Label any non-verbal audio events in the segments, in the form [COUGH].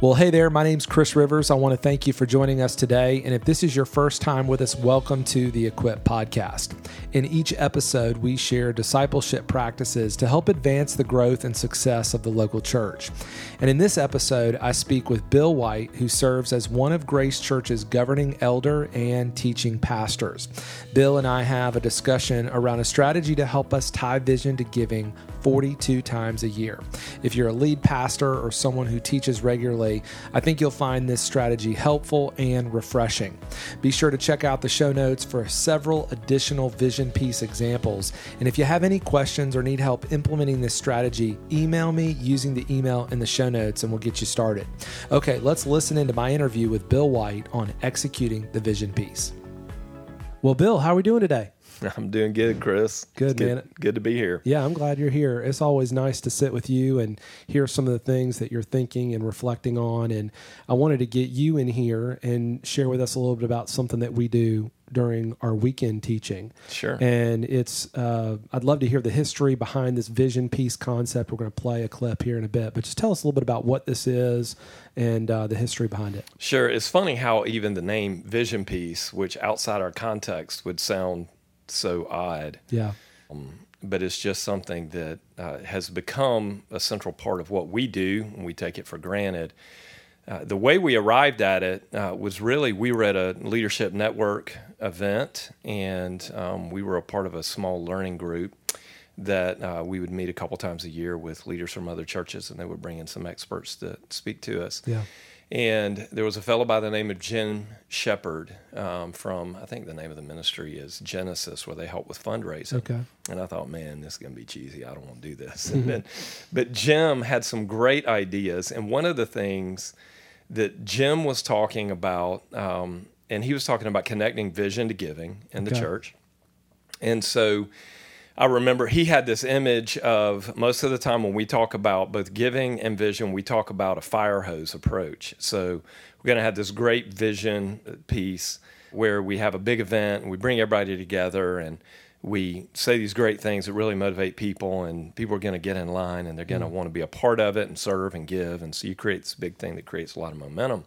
Well, hey there, my name's Chris Rivers. I want to thank you for joining us today. And if this is your first time with us, welcome to the Equip Podcast. In each episode, we share discipleship practices to help advance the growth and success of the local church. And in this episode, I speak with Bill White, who serves as one of Grace Church's governing elder and teaching pastors. Bill and I have a discussion around a strategy to help us tie vision to giving 42 times a year. If you're a lead pastor or someone who teaches regularly, I think you'll find this strategy helpful and refreshing. Be sure to check out the show notes for several additional vision piece examples. And if you have any questions or need help implementing this strategy, email me using the email in the show notes and we'll get you started. Okay, let's listen into my interview with Bill White on executing the vision piece. Well, Bill, how are we doing today? [LAUGHS] I'm doing good, Chris. Good, It's man. Good to be here. Yeah, I'm glad you're here. It's always nice to sit with you and hear some of the things that you're thinking and reflecting on. And I wanted to get you in here and share with us a little bit about something that we do during our weekend teaching. Sure. And it's, uh, I'd love to hear the history behind this vision piece concept. We're going to play a clip here in a bit, but just tell us a little bit about what this is and uh, the history behind it. Sure. It's funny how even the name vision piece, which outside our context would sound so odd, Yeah. but it's just something that uh, has become a central part of what we do, and we take it for granted. Uh, the way we arrived at it uh, was really we were at a leadership network event, and um, we were a part of a small learning group that uh, we would meet a couple times a year with leaders from other churches, and they would bring in some experts to speak to us. Yeah. And there was a fellow by the name of Jim Shepard um, from, I think the name of the ministry is Genesis, where they help with fundraising. Okay. And I thought, man, this is going to be cheesy. I don't want to do this. [LAUGHS] And then, but Jim had some great ideas. And one of the things that Jim was talking about, um, and he was talking about connecting vision to giving in the church. And so I remember he had this image of most of the time when we talk about both giving and vision, we talk about a fire hose approach. So we're going to have this great vision piece where we have a big event and we bring everybody together and we say these great things that really motivate people and people are going to get in line and they're going to mm. want to be a part of it and serve and give. And so you create this big thing that creates a lot of momentum.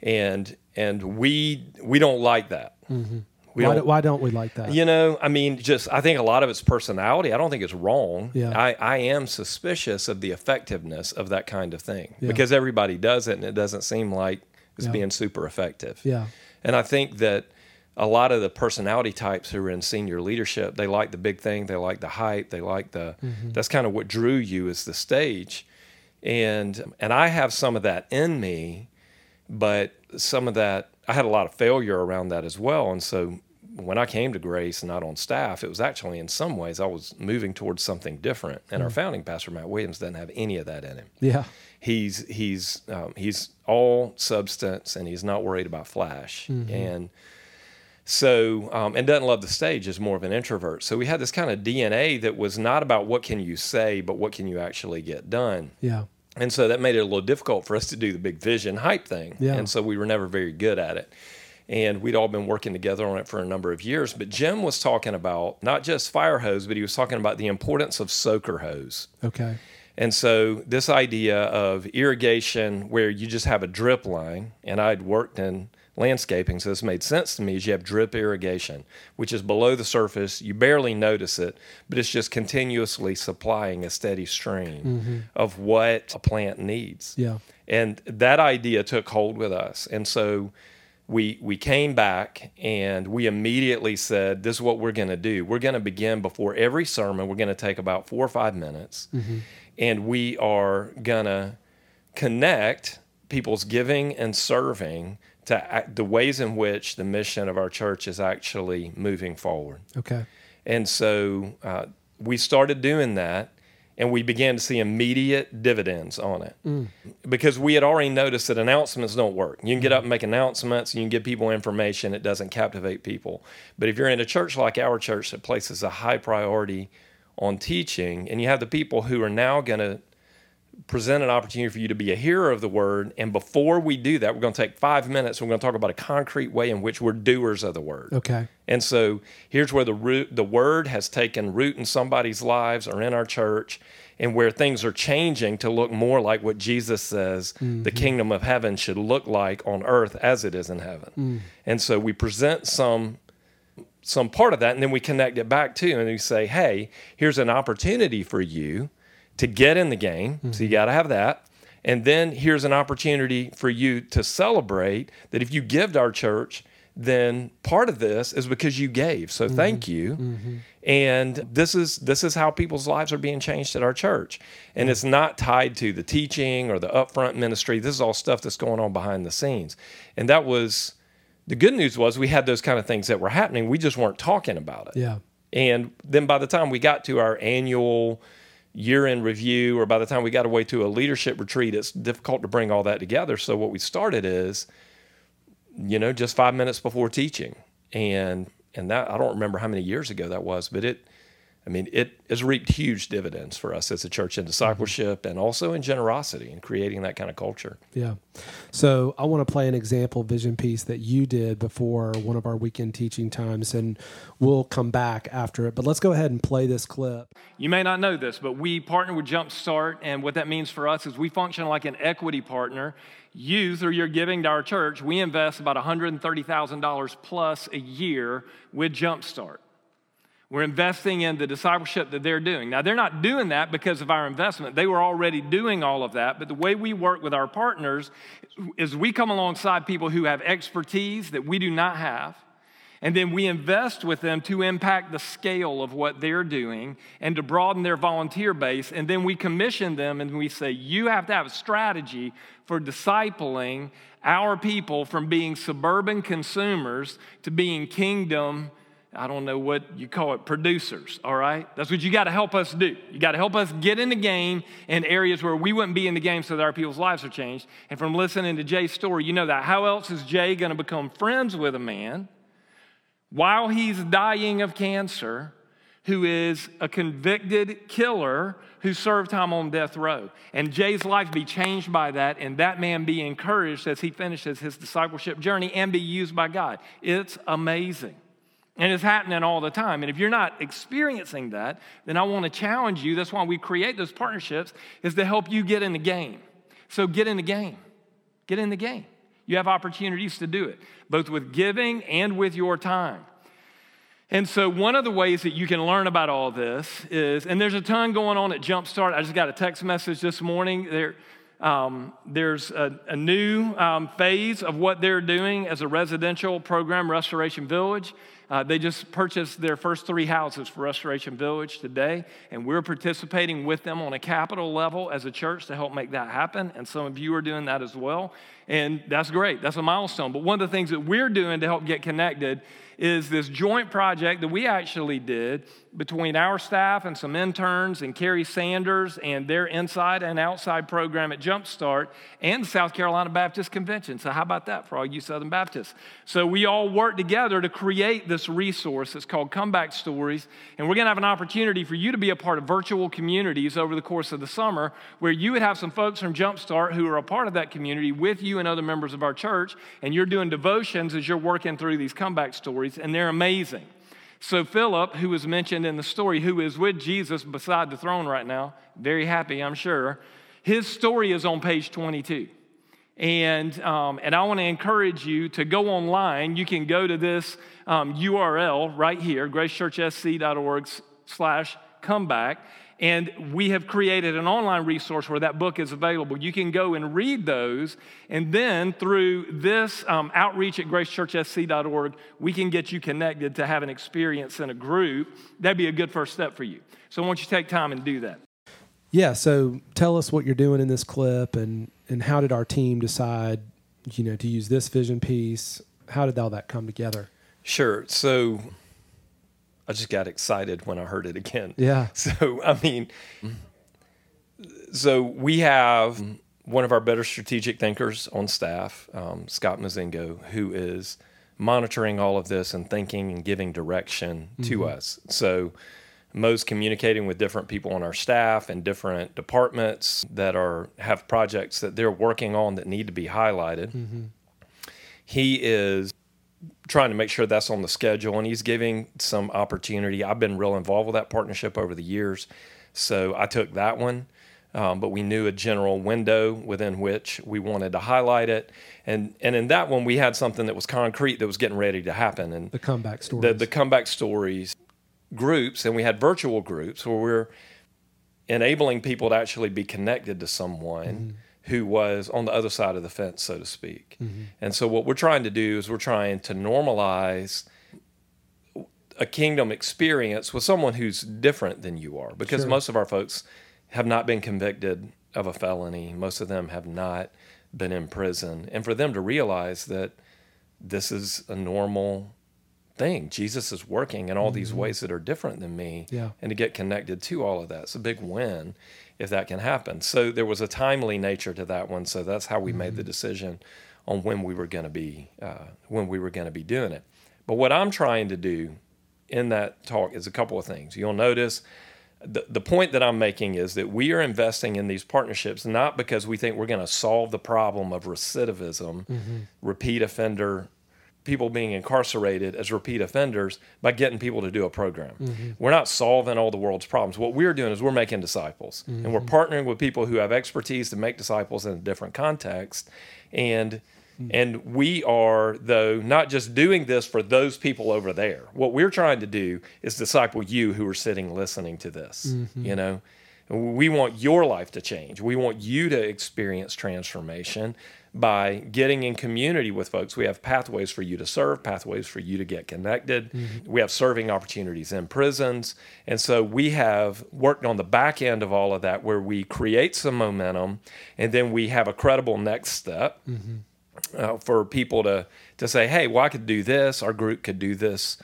And and we we don't like that mm-hmm. We Why, don't- do, why don't we like that? you know, I mean, just I think a lot of it's personality. I don't think it's wrong. Yeah. I, I am suspicious of the effectiveness of that kind of thing Yeah. because everybody does it and it doesn't seem like it's Yeah. being super effective. Yeah. And I think that a lot of the personality types who are in senior leadership, they like the big thing, they like the hype, they like the Mm-hmm. that's kind of what drew you is the stage. And and I have some of that in me, but some of that I had a lot of failure around that as well. And so when I came to Grace and not on staff, it was actually in some ways I was moving towards something different. And Hmm. our founding pastor Matt Williams doesn't have any of that in him Yeah. he's he's um, he's all substance and he's not worried about flash and so um, and doesn't love the stage is more of an introvert so we had this kind of dna that was not about what can you say but what can you actually get done Yeah. And so that made it a little difficult for us to do the big vision hype thing Yeah. and so we were never very good at it and we'd all been working together on it for a number of years but jim was talking about not just fire hose but he was talking about the importance of soaker hose Okay. and so this idea of irrigation where you just have a drip line, and I'd worked in landscaping, so this made sense to me, is you have drip irrigation, which is below the surface. You barely notice it, but it's just continuously supplying a steady stream mm-hmm. of what a plant needs. Yeah. And that idea took hold with us. And so we we came back and we immediately said, This is what we're gonna do. We're gonna begin before every sermon, we're gonna take about four or five minutes mm-hmm. and we are gonna connect people's giving and serving to act, the ways in which the mission of our church is actually moving forward. Okay. And so uh, we started doing that, and we began to see immediate dividends on it because we had already noticed that announcements don't work. You can get up and make announcements, you can give people information, it doesn't captivate people. But if you're in a church like our church that places a high priority on teaching, and you have the people who are now going to present an opportunity for you to be a hearer of the word. And before we do that, we're going to take five minutes. We're going to talk about a concrete way in which we're doers of the word. Okay. And so here's where the root, the word has taken root in somebody's lives or in our church, and where things are changing to look more like what Jesus says mm-hmm. the kingdom of heaven should look like on earth as it is in heaven. Mm. And so we present some some part of that and then we connect it back to and we say, "Hey, here's an opportunity for you to get in the game." Mm-hmm. So you mm-hmm. got to have that. And then here's an opportunity for you to celebrate that if you give to our church, then part of this is because you gave. So mm-hmm. thank you. Mm-hmm. And this is this is how people's lives are being changed at our church. And it's not tied to the teaching or the upfront ministry. This is all stuff that's going on behind the scenes. And that was the good news was we had those kind of things that were happening. We just weren't talking about it. Yeah. And then by the time we got to our annual year end review or by the time we got away to a leadership retreat, it's difficult to bring all that together. So what we started is you know, just five minutes before teaching. And and that I don't remember how many years ago that was, but it I mean, it has reaped huge dividends for us as a church in discipleship and also in generosity and creating that kind of culture. Yeah. So I want to play an example vision piece that you did before one of our weekend teaching times, and we'll come back after it. But let's go ahead and play this clip. You may not know this, but we partner with Jumpstart, and what that means for us is we function like an equity partner you, through your giving to our church, we invest about $130,000 plus a year with Jumpstart. We're investing in the discipleship that they're doing. Now, they're not doing that because of our investment. They were already doing all of that. But the way we work with our partners is we come alongside people who have expertise that we do not have. And then we invest with them to impact the scale of what they're doing and to broaden their volunteer base. And then we commission them and we say, You have to have a strategy for discipling our people from being suburban consumers to being kingdom. I don't know what you call it, producers, all right? That's what you got to help us do. You got to help us get in the game in areas where we wouldn't be in the game so that our people's lives are changed. And from listening to Jay's story, you know that. How else is Jay going to become friends with a man while he's dying of cancer, who is a convicted killer who served time on death row. And Jay's life be changed by that, and that man be encouraged as he finishes his discipleship journey and be used by God. It's amazing. And it's happening all the time. And if you're not experiencing that, then I want to challenge you. That's why we create those partnerships, is to help you get in the game. So get in the game. Get in the game. You have opportunities to do it, both with giving and with your time. And so, one of the ways that you can learn about all this is, and there's a ton going on at Jumpstart. I just got a text message this morning. There, um, there's a, a new um, phase of what they're doing as a residential program, Restoration Village. Uh, they just purchased their first three houses for Restoration Village today, and we're participating with them on a capital level as a church to help make that happen. And some of you are doing that as well. And that's great. That's a milestone. But one of the things that we're doing to help get connected is this joint project that we actually did between our staff and some interns and Kerry Sanders and their inside and outside program at Jumpstart and the South Carolina Baptist Convention. So, how about that for all you Southern Baptists? So, we all worked together to create this resource. It's called Comeback Stories. And we're going to have an opportunity for you to be a part of virtual communities over the course of the summer where you would have some folks from Jumpstart who are a part of that community with you and other members of our church. And you're doing devotions as you're working through these comeback stories, and they're amazing. So, Philip, who was mentioned in the story, who is with Jesus beside the throne right now, very happy, I'm sure, his story is on page 22. And, um, and I want to encourage you to go online. You can go to this um, URL right here, gracechurchsc.org slash comeback. And we have created an online resource where that book is available. You can go and read those. And then through this um, outreach at gracechurchsc.org, we can get you connected to have an experience in a group. That'd be a good first step for you. So I want you to take time and do that. Yeah. So tell us what you're doing in this clip and, and how did our team decide, you know, to use this vision piece? How did all that come together? Sure. So I just got excited when I heard it again. Yeah. [LAUGHS] So, I mean, so we have one of our better strategic thinkers on staff, um, Scott Mazingo, who is monitoring all of this and thinking and giving direction mm-hmm. to us. So, Mo's communicating with different people on our staff and different departments that are have projects that they're working on that need to be highlighted. Mm-hmm. He is trying to make sure that's on the schedule and he's giving some opportunity. I've been real involved with that partnership over the years. So I took that one, um, but we knew a general window within which we wanted to highlight it. And, and in that one, we had something that was concrete that was getting ready to happen. And The comeback stories. the, the comeback stories groups, and we had virtual groups where we're enabling people to actually be connected to someone who was on the other side of the fence, so to speak. Mm-hmm. And so, what we're trying to do is we're trying to normalize a kingdom experience with someone who's different than you are, because Sure. most of our folks have not been convicted of a felony. Most of them have not been in prison, and for them to realize that this is a normal thing. Jesus is working in all these mm-hmm. ways that are different than me. Yeah. And to get connected to all of that. It's a big win if that can happen. So there was a timely nature to that one. So that's how we made the decision on when we were going to be uh, when we were going to be doing it. But what I'm trying to do in that talk is a couple of things. You'll notice the, the point that I'm making is that we are investing in these partnerships not because we think we're going to solve the problem of recidivism, repeat offender, people being incarcerated as repeat offenders by getting people to do a program. Mm-hmm. We're not solving all the world's problems. What we're doing is we're making disciples and we're mm-hmm. partnering with people who have expertise to make disciples in a different context. And mm. and we are, though, not just doing this for those people over there. What we're trying to do is disciple you who are sitting listening to this. Mm-hmm. You know, we want your life to change. We want you to experience transformation by getting in community with folks. We have pathways for you to serve, pathways for you to get connected. We have serving opportunities in prisons. And so we have worked on the back end of all of that where we create some momentum and then we have a credible next step uh, for people to to say, hey, well, I could do this. Our group could do this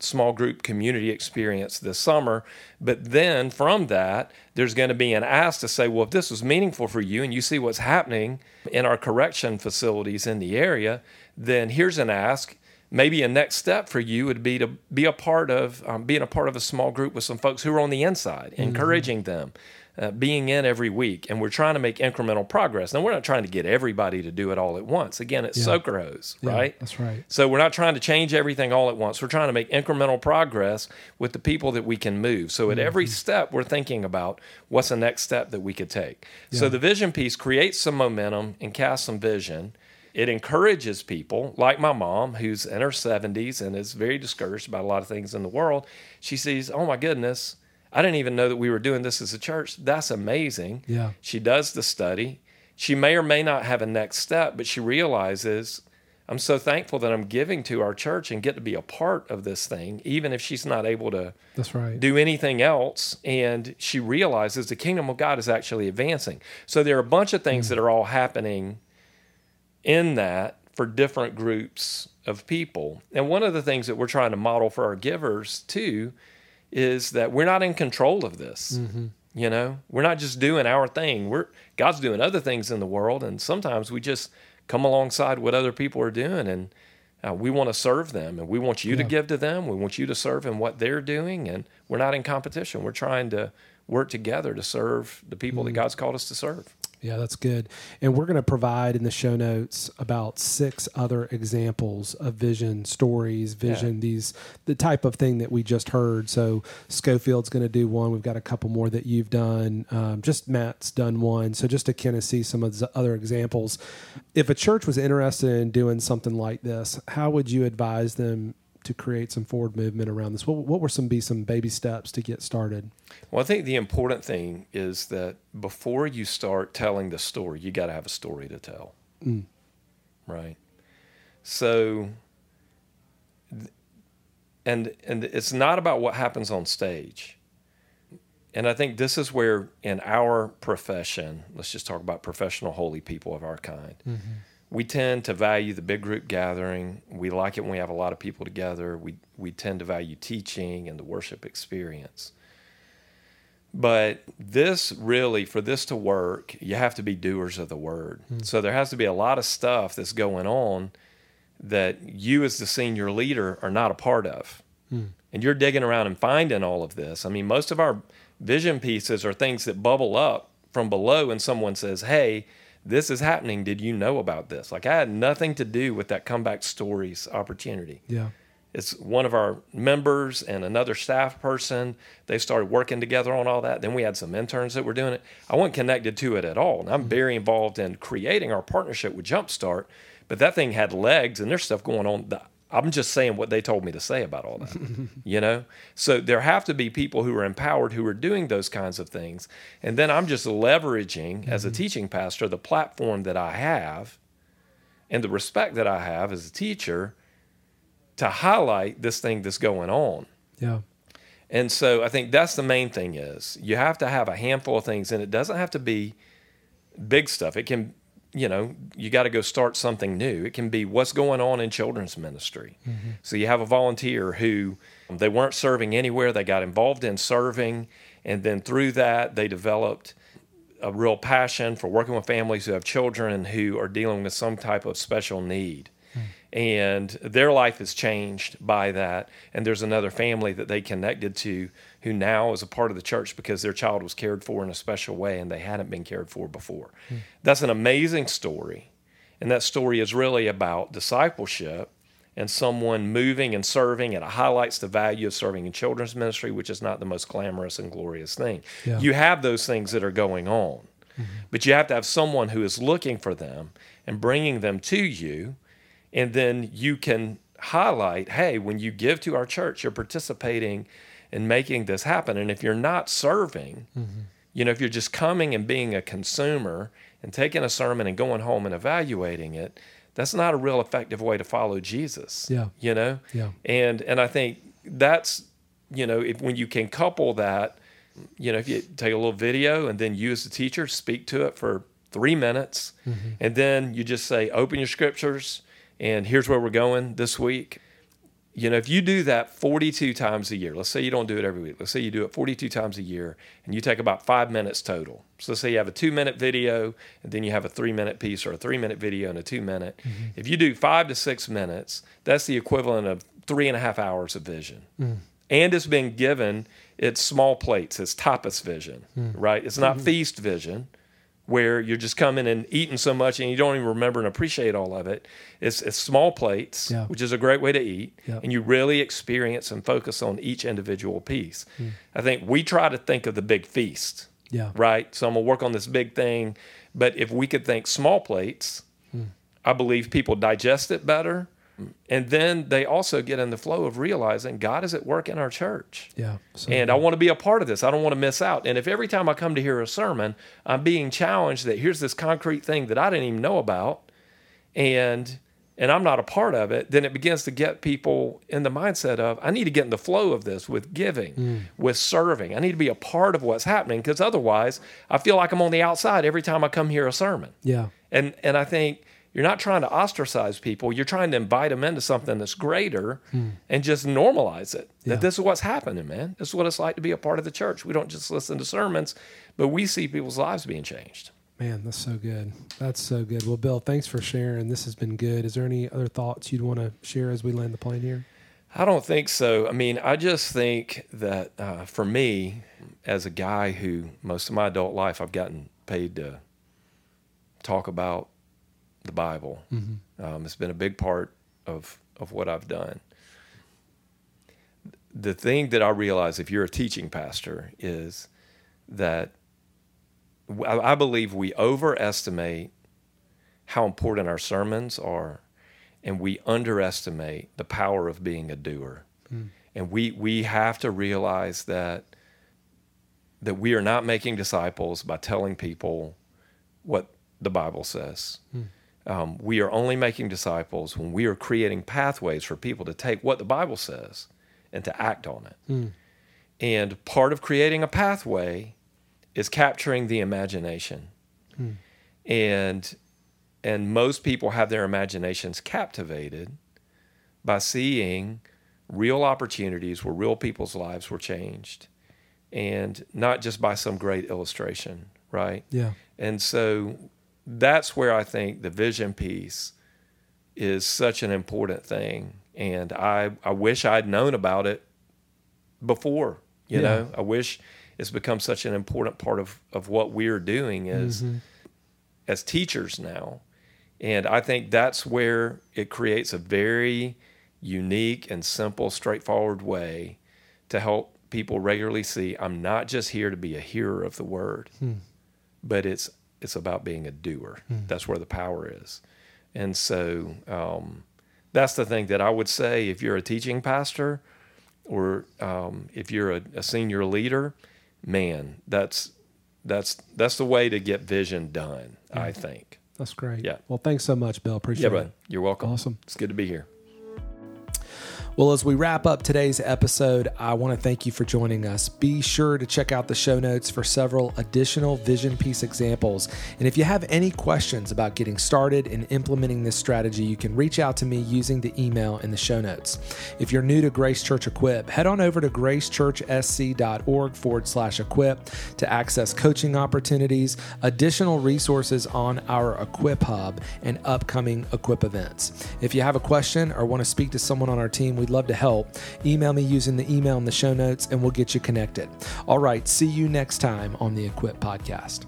small group community experience this summer. But then from that, there's going to be an ask to say, well, if this was meaningful for you and you see what's happening in our correction facilities in the area, then here's an ask. Maybe a next step for you would be to be a part of um, being a part of a small group with some folks who are on the inside, encouraging them, uh, being in every week, and we're trying to make incremental progress. Now, we're not trying to get everybody to do it all at once. Again, it's Yeah. soaker hose, Yeah, right? that's right. So we're not trying to change everything all at once. We're trying to make incremental progress with the people that we can move. So at every step, we're thinking about what's the next step that we could take. So the vision piece creates some momentum and casts some vision. It encourages people, like my mom, who's in her 70s and is very discouraged about a lot of things in the world. She sees, oh my goodness, I didn't even know that we were doing this as a church. That's amazing. Yeah. She does the study. She may or may not have a next step, but she realizes I'm so thankful that I'm giving to our church and get to be a part of this thing, even if she's not able to That's right. do anything else. And she realizes the kingdom of God is actually advancing. So there are a bunch of things hmm. that are all happening in that for different groups of people. And one of the things that we're trying to model for our givers too is that we're not in control of this. You know, we're not just doing our thing. We're God's doing other things in the world, and sometimes we just come alongside what other people are doing, and uh, we want to serve them, and we want you to give to them. We want you to serve in what they're doing, and we're not in competition. We're trying to work together to serve the people that God's called us to serve. Yeah, that's good. And we're going to provide in the show notes about six other examples of vision stories, vision, these the type of thing that we just heard. So Scofield's going to do one. We've got a couple more that you've done. Um, just Matt's done one. So just to kind of see some of the other examples. If a church was interested in doing something like this, how would you advise them to create some forward movement around this? What, what were some be some baby steps to get started? Well, I think the important thing is that before you start telling the story, you got to have a story to tell. Mm. Right. So, and and it's not about what happens on stage. And I think this is where, in our profession, let's just talk about professional holy people of our kind, mm-hmm. We tend to value the big group gathering. We like it when we have a lot of people together. We we tend to value teaching and the worship experience. But this really, for this to work, you have to be doers of the word. Hmm. So there has to be a lot of stuff that's going on that you, as the senior leader, are not a part of. Hmm. And you're digging around and finding all of this. I mean, most of our vision pieces are things that bubble up from below, and someone says, Hey, this is happening. Did you know about this? Like, I had nothing to do with that comeback stories opportunity. Yeah. it's one of our members and another staff person. They started working together on all that. Then we had some interns that were doing it. I wasn't connected to it at all. And I'm mm-hmm. very involved in creating our partnership with Jumpstart, but that thing had legs and there's stuff going on. I'm just saying what they told me to say about all that, [LAUGHS] you know? So there have to be people who are empowered who are doing those kinds of things. And then I'm just leveraging, mm-hmm. as a mm-hmm. teaching pastor, the platform that I have and the respect that I have as a teacher to highlight this thing that's going on. Yeah. And so I think that's the main thing is you have to have a handful of things and it doesn't have to be big stuff. It can, you know, you got to go start something new. It can be what's going on in children's ministry. Mm-hmm. So you have a volunteer who they weren't serving anywhere, they got involved in serving and then through that they developed a real passion for working with families who have children who are dealing with some type of special need and their life is changed by that. And there's another family that they connected to who now is a part of the church because their child was cared for in a special way and they hadn't been cared for before. Mm. That's an amazing story. And that story is really about discipleship and someone moving and serving, and it highlights the value of serving in children's ministry, which is not the most glamorous and glorious thing. Yeah. You have those things that are going on, mm-hmm. but you have to have someone who is looking for them and bringing them to you and then you can highlight hey, when you give to our church, you're participating in making this happen. And if you're not serving, mm-hmm. you know, if you're just coming and being a consumer and taking a sermon and going home and evaluating it, that's not a real effective way to follow Jesus. Yeah. You know? Yeah. And and I think that's, you know, if when you can couple that, you know, if you take a little video and then you as the teacher speak to it for three minutes, mm-hmm. and then you just say, open your scriptures, and here's where we're going this week. You know, if you do that 42 times a year, let's say you don't do it every week, let's say you do it 42 times a year and you take about five minutes total. So let's say you have a two minute video and then you have a three minute piece or a three minute video and a two minute. Mm-hmm. If you do five to six minutes, that's the equivalent of three and a half hours of vision. Mm. And it's been given, it's small plates, it's tapas vision, mm. right? It's not mm-hmm. feast vision where you're just coming and eating so much and you don't even remember and appreciate all of it. It's, it's small plates, yeah. which is a great way to eat, yeah. and you really experience and focus on each individual piece. Mm. I think we try to think of the big feast, yeah. right? So I'm gonna work on this big thing, but if we could think small plates, mm. I believe people digest it better and then they also get in the flow of realizing God is at work in our church. Yeah. So and I want to be a part of this. I don't want to miss out. And if every time I come to hear a sermon, I'm being challenged that here's this concrete thing that I didn't even know about and and I'm not a part of it, then it begins to get people in the mindset of I need to get in the flow of this with giving, mm. with serving. I need to be a part of what's happening because otherwise I feel like I'm on the outside every time I come hear a sermon. Yeah. And and I think you're not trying to ostracize people. You're trying to invite them into something that's greater hmm. and just normalize it. Yeah. That this is what's happening, man. This is what it's like to be a part of the church. We don't just listen to sermons, but we see people's lives being changed. Man, that's so good. That's so good. Well, Bill, thanks for sharing. This has been good. Is there any other thoughts you'd want to share as we land the plane here? I don't think so. I mean, I just think that uh, for me, as a guy who most of my adult life I've gotten paid to talk about the Bible. Mm-hmm. Um, it's been a big part of of what I've done. The thing that I realize, if you're a teaching pastor, is that I believe we overestimate how important our sermons are, and we underestimate the power of being a doer. Mm. And we we have to realize that that we are not making disciples by telling people what the Bible says. Mm. Um, we are only making disciples when we are creating pathways for people to take what the Bible says and to act on it. Mm. And part of creating a pathway is capturing the imagination. Mm. And and most people have their imaginations captivated by seeing real opportunities where real people's lives were changed and not just by some great illustration, right? Yeah. And so that's where I think the vision piece is such an important thing. And I, I wish I'd known about it before, you yeah. know, I wish it's become such an important part of, of what we're doing as, mm-hmm. as teachers now. And I think that's where it creates a very unique and simple, straightforward way to help people regularly see I'm not just here to be a hearer of the word, hmm. but it's it's about being a doer. Hmm. That's where the power is. And so um, that's the thing that I would say if you're a teaching pastor or um, if you're a, a senior leader, man, that's that's that's the way to get vision done. I think. That's great. Yeah. Well, thanks so much, Bill. Appreciate yeah, it. You're welcome. Awesome. It's good to be here. Well, as we wrap up today's episode, I want to thank you for joining us. Be sure to check out the show notes for several additional Vision Piece examples. And if you have any questions about getting started and implementing this strategy, you can reach out to me using the email in the show notes. If you're new to Grace Church Equip, head on over to gracechurchsc.org forward slash equip to access coaching opportunities, additional resources on our Equip Hub, and upcoming Equip events. If you have a question or want to speak to someone on our team, We'd love to help. Email me using the email in the show notes and we'll get you connected. All right, see you next time on the Equip Podcast.